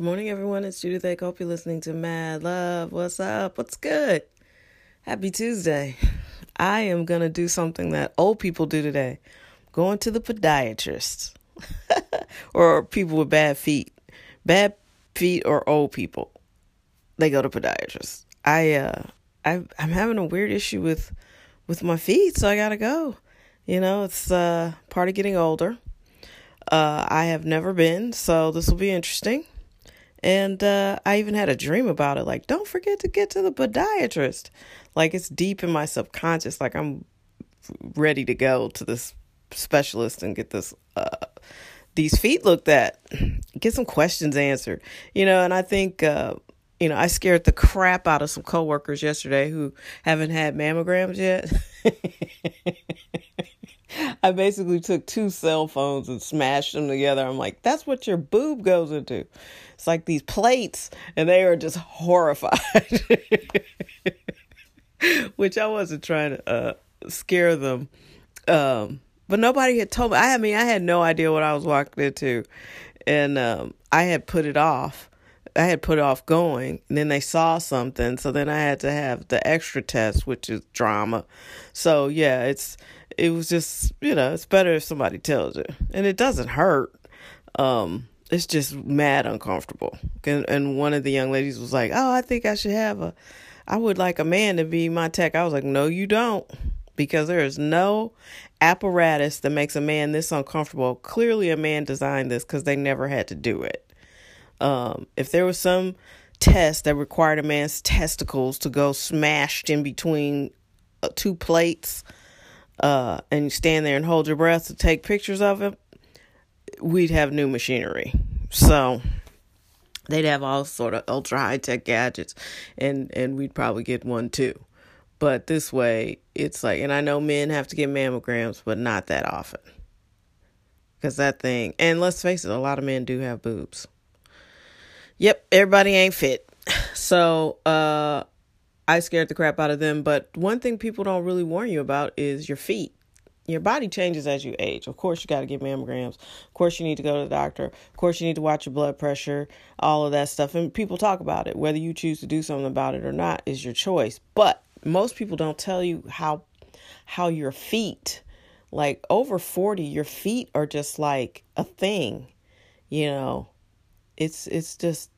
Good morning, everyone. It's Judith I Hope you're listening to Mad Love. What's up? What's good? Happy Tuesday. I am going to do something that old people do today going to the podiatrist or people with bad feet. Bad feet or old people, they go to podiatrists. I, uh, I, I'm having a weird issue with, with my feet, so I got to go. You know, it's uh, part of getting older. Uh, I have never been, so this will be interesting. And uh, I even had a dream about it. Like, don't forget to get to the podiatrist. Like, it's deep in my subconscious. Like, I'm ready to go to this specialist and get this uh, these feet looked at, get some questions answered. You know, and I think uh, you know I scared the crap out of some coworkers yesterday who haven't had mammograms yet. I basically took two cell phones and smashed them together. I'm like, that's what your boob goes into. It's like these plates, and they are just horrified. Which I wasn't trying to uh, scare them. Um, but nobody had told me. I, mean, I had no idea what I was walking into. And um, I had put it off. I had put off going, and then they saw something, so then I had to have the extra test, which is drama. So yeah, it's it was just you know it's better if somebody tells you, and it doesn't hurt. Um, it's just mad uncomfortable. And, and one of the young ladies was like, "Oh, I think I should have a, I would like a man to be my tech." I was like, "No, you don't." Because there is no apparatus that makes a man this uncomfortable. Clearly, a man designed this because they never had to do it. Um, if there was some test that required a man's testicles to go smashed in between uh, two plates, uh, and stand there and hold your breath to take pictures of it, we'd have new machinery. So they'd have all sort of ultra high tech gadgets, and and we'd probably get one too. But this way, it's like, and I know men have to get mammograms, but not that often. Because that thing, and let's face it, a lot of men do have boobs. Yep, everybody ain't fit. So, uh, I scared the crap out of them. But one thing people don't really warn you about is your feet. Your body changes as you age. Of course, you got to get mammograms. Of course, you need to go to the doctor. Of course, you need to watch your blood pressure, all of that stuff. And people talk about it. Whether you choose to do something about it or not is your choice. But most people don't tell you how how your feet like over 40 your feet are just like a thing you know it's it's just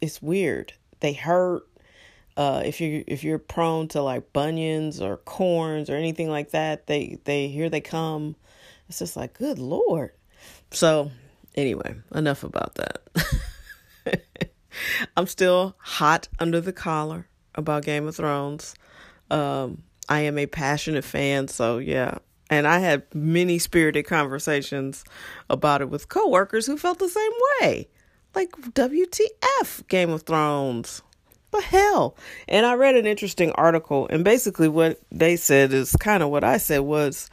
it's weird they hurt uh, if you if you're prone to like bunions or corns or anything like that, they they here they come. It's just like good lord. So anyway, enough about that. I'm still hot under the collar about Game of Thrones. Um, I am a passionate fan, so yeah. And I had many spirited conversations about it with coworkers who felt the same way. Like WTF Game of Thrones the hell? And I read an interesting article, and basically what they said is kind of what I said was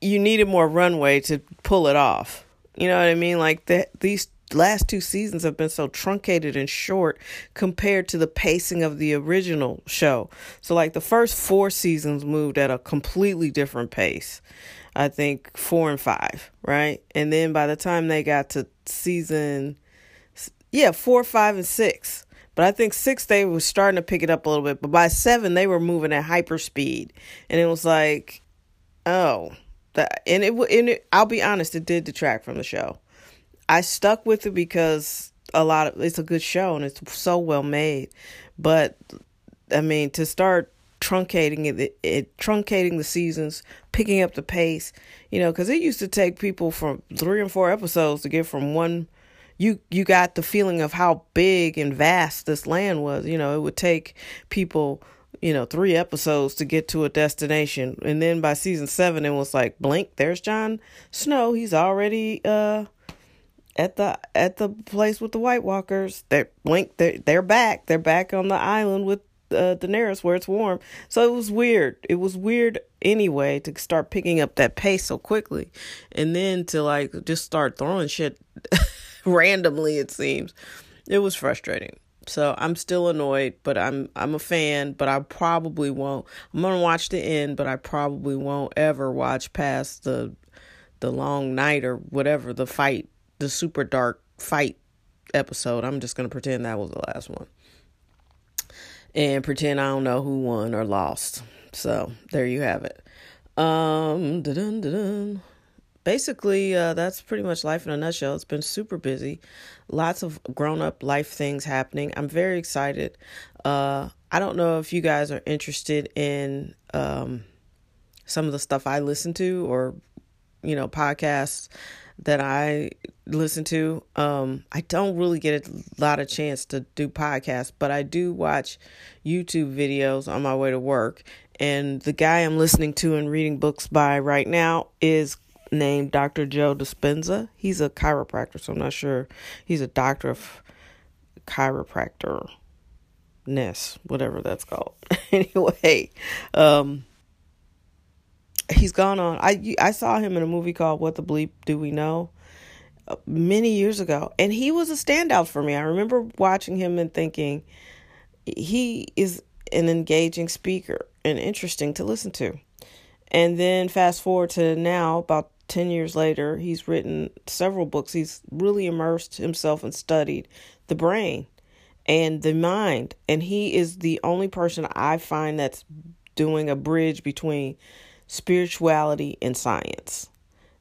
you needed more runway to pull it off. You know what I mean? Like that these last two seasons have been so truncated and short compared to the pacing of the original show. So like the first 4 seasons moved at a completely different pace. I think 4 and 5, right? And then by the time they got to season yeah, 4, 5 and 6 but I think six they was starting to pick it up a little bit. But by seven they were moving at hyper speed, and it was like, oh, that and it and it, I'll be honest, it did detract from the show. I stuck with it because a lot of it's a good show and it's so well made, but I mean to start truncating it, it, it truncating the seasons, picking up the pace, you know, because it used to take people from three and four episodes to get from one you you got the feeling of how big and vast this land was. You know, it would take people, you know, three episodes to get to a destination, and then by season seven, it was like, blink, there's Jon Snow. He's already uh at the at the place with the White Walkers. They're blink, they're they're back. They're back on the island with uh, Daenerys where it's warm. So it was weird. It was weird anyway to start picking up that pace so quickly, and then to like just start throwing shit randomly it seems. It was frustrating. So I'm still annoyed, but I'm I'm a fan, but I probably won't. I'm gonna watch the end, but I probably won't ever watch past the the long night or whatever the fight, the super dark fight episode. I'm just to pretend that was the last one. And pretend I don't know who won or lost. So there you have it. Um, dun dun basically, uh, that's pretty much life in a nutshell. It's been super busy, lots of grown up life things happening. I'm very excited. Uh, I don't know if you guys are interested in um, some of the stuff I listen to or, you know, podcasts that I listen to. Um, I don't really get a lot of chance to do podcasts, but I do watch YouTube videos on my way to work. And the guy I'm listening to and reading books by right now is named Dr. Joe Dispenza. He's a chiropractor, so I'm not sure. He's a doctor of chiropractor ness, whatever that's called. anyway, um he's gone on. I I saw him in a movie called What the Bleep Do We Know? Uh, many years ago, and he was a standout for me. I remember watching him and thinking he is an engaging speaker and interesting to listen to. And then fast forward to now, about 10 years later, he's written several books. He's really immersed himself and studied the brain and the mind. And he is the only person I find that's doing a bridge between spirituality and science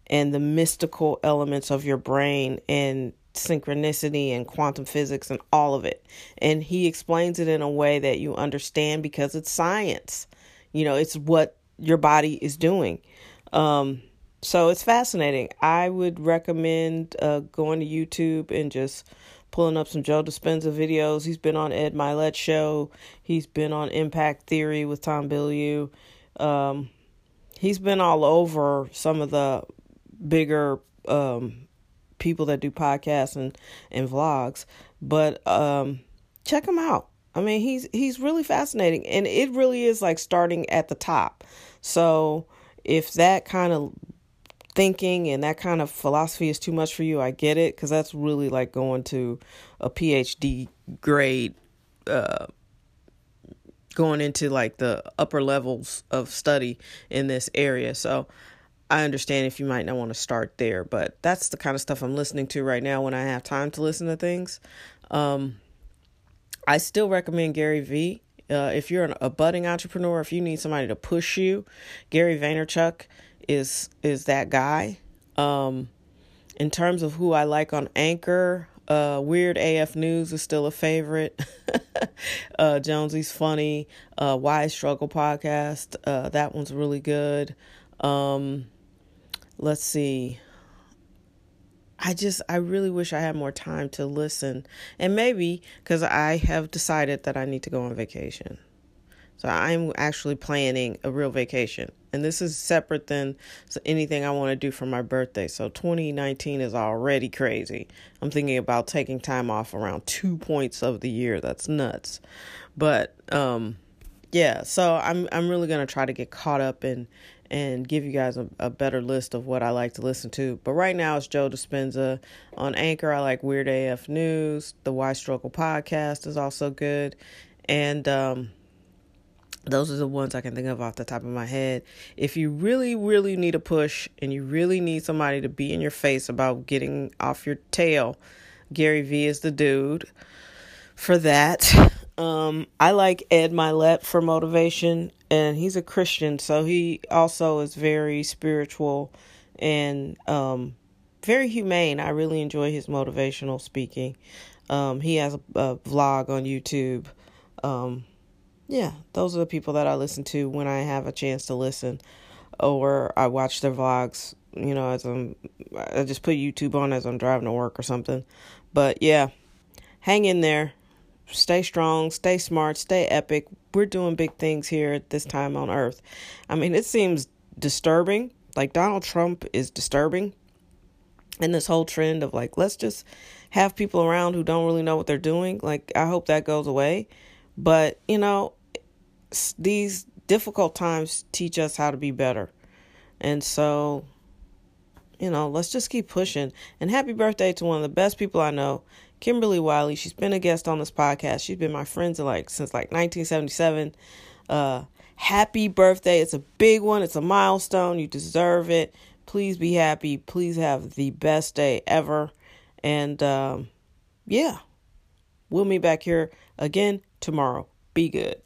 and the mystical elements of your brain and synchronicity and quantum physics and all of it. And he explains it in a way that you understand because it's science. You know, it's what your body is doing. Um, so it's fascinating. I would recommend uh, going to YouTube and just pulling up some Joe Dispenza videos. He's been on Ed Mylett's show. He's been on Impact Theory with Tom Bilyeu. Um, he's been all over some of the bigger um, people that do podcasts and, and vlogs. But um, check him out. I mean, he's he's really fascinating, and it really is like starting at the top. So if that kind of thinking and that kind of philosophy is too much for you, I get it because that's really like going to a PhD grade, uh, going into like the upper levels of study in this area. So I understand if you might not want to start there, but that's the kind of stuff I'm listening to right now when I have time to listen to things. Um, I still recommend Gary Vee. Uh, if you're an, a budding entrepreneur, if you need somebody to push you, Gary Vaynerchuk is is that guy. Um, in terms of who I like on Anchor, uh, Weird AF News is still a favorite. uh, Jonesy's funny. Uh, Why Struggle podcast. Uh, that one's really good. Um, let's see. I just, I really wish I had more time to listen. And maybe because I have decided that I need to go on vacation. So I'm actually planning a real vacation. And this is separate than so anything I want to do for my birthday. So 2019 is already crazy. I'm thinking about taking time off around two points of the year. That's nuts. But um yeah, so I'm I'm really gonna try to get caught up and and give you guys a, a better list of what I like to listen to. But right now it's Joe Dispenza on Anchor. I like Weird AF News. The Why Struggle podcast is also good, and um, those are the ones I can think of off the top of my head. If you really, really need a push and you really need somebody to be in your face about getting off your tail, Gary Vee is the dude for that. Um, I like Ed Mylett for motivation, and he's a Christian, so he also is very spiritual and um, very humane. I really enjoy his motivational speaking. Um, he has a, a, vlog on YouTube. Um, yeah, those are the people that I listen to when I have a chance to listen, or I watch their vlogs. You know, as I'm, I just put YouTube on as I'm driving to work or something. But yeah, hang in there, stay strong, stay smart, stay epic. We're doing big things here at this time on Earth. I mean, it seems disturbing. Like Donald Trump is disturbing, and this whole trend of like let's just have people around who don't really know what they're doing. Like I hope that goes away but, you know, these difficult times teach us how to be better. And so, you know, let's just keep pushing. And happy birthday to one of the best people I know, Kimberly Wiley. She's been a guest on this podcast. She's been my friend like since like 1977. Uh, happy birthday. It's a big one. It's a milestone. You deserve it. Please be happy. Please have the best day ever. And um, yeah, we'll meet back here again tomorrow. Be good.